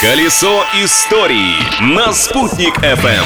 Колесо истории на «Спутник FM.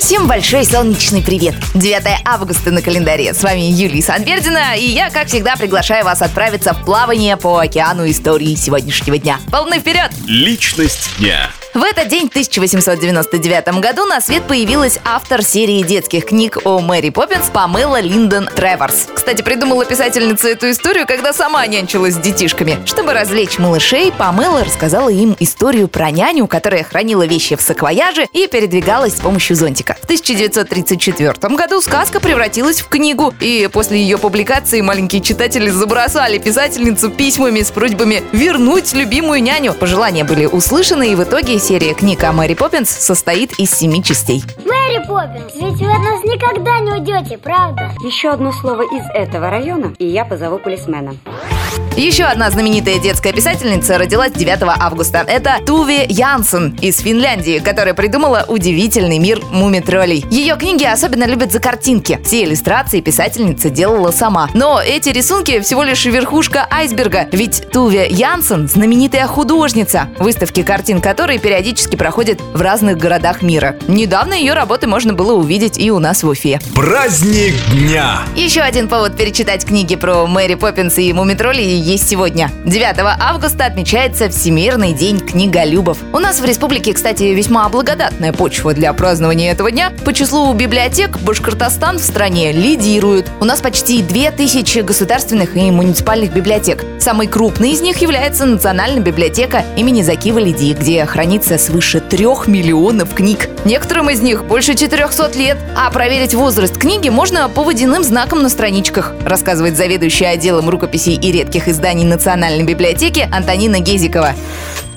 Всем большой солнечный привет! 9 августа на календаре. С вами Юлия Санбердина, и я, как всегда, приглашаю вас отправиться в плавание по океану истории сегодняшнего дня. Полны вперед! Личность дня. В этот день, в 1899 году, на свет появилась автор серии детских книг о Мэри Поппинс Памела Линдон Треворс. Кстати, придумала писательница эту историю, когда сама нянчилась с детишками. Чтобы развлечь малышей, Памела рассказала им историю про няню, которая хранила вещи в саквояже и передвигалась с помощью зонтика. В 1934 году сказка превратилась в книгу, и после ее публикации маленькие читатели забросали писательницу письмами с просьбами вернуть любимую няню. Пожелания были услышаны, и в итоге серия книг о Мэри Поппинс состоит из семи частей. Мэри Поппинс, ведь вы от нас никогда не уйдете, правда? Еще одно слово из этого района, и я позову полисмена. Еще одна знаменитая детская писательница родилась 9 августа. Это Туве Янсен из Финляндии, которая придумала удивительный мир мумитролей. Ее книги особенно любят за картинки. Все иллюстрации писательница делала сама. Но эти рисунки всего лишь верхушка айсберга, ведь Туве Янсен – знаменитая художница, выставки картин которой периодически проходят в разных городах мира. Недавно ее работы можно было увидеть и у нас в Уфе. Праздник дня. Еще один повод перечитать книги про Мэри Поппинс и мумитролей есть сегодня. 9 августа отмечается Всемирный день книголюбов. У нас в республике, кстати, весьма благодатная почва для празднования этого дня. По числу библиотек Башкортостан в стране лидирует. У нас почти 2000 государственных и муниципальных библиотек. Самой крупной из них является Национальная библиотека имени Закива Лиди, где хранится свыше трех миллионов книг. Некоторым из них больше 400 лет, а проверить возраст книги можно по водяным знакам на страничках, рассказывает заведующая отделом рукописей и редких изданий Национальной библиотеки Антонина Гезикова.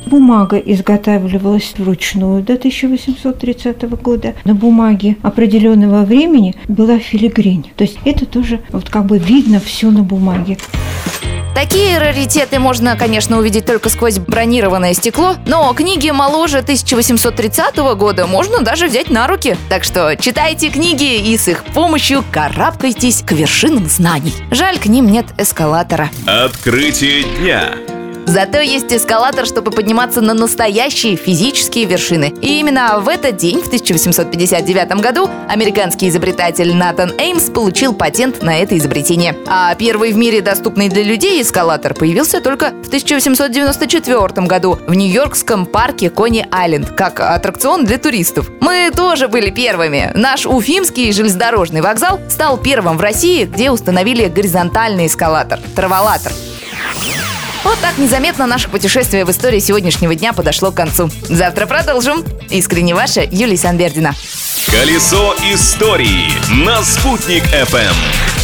Бумага изготавливалась вручную до 1830 года. На бумаге определенного времени была филигрень. То есть это тоже вот как бы видно все на бумаге. Такие раритеты можно, конечно, увидеть только сквозь бронированное стекло, но книги моложе 1830 года можно даже взять на руки. Так что читайте книги и с их помощью карабкайтесь к вершинам знаний. Жаль, к ним нет эскалатора. Открытие дня. Зато есть эскалатор, чтобы подниматься на настоящие физические вершины. И именно в этот день, в 1859 году, американский изобретатель Натан Эймс получил патент на это изобретение. А первый в мире доступный для людей эскалатор появился только в 1894 году в нью-йоркском парке Кони-Айленд, как аттракцион для туристов. Мы тоже были первыми. Наш Уфимский железнодорожный вокзал стал первым в России, где установили горизонтальный эскалатор – траволатор. Вот так незаметно наше путешествие в истории сегодняшнего дня подошло к концу. Завтра продолжим. Искренне ваша Юлия Санбердина. Колесо истории на «Спутник FM.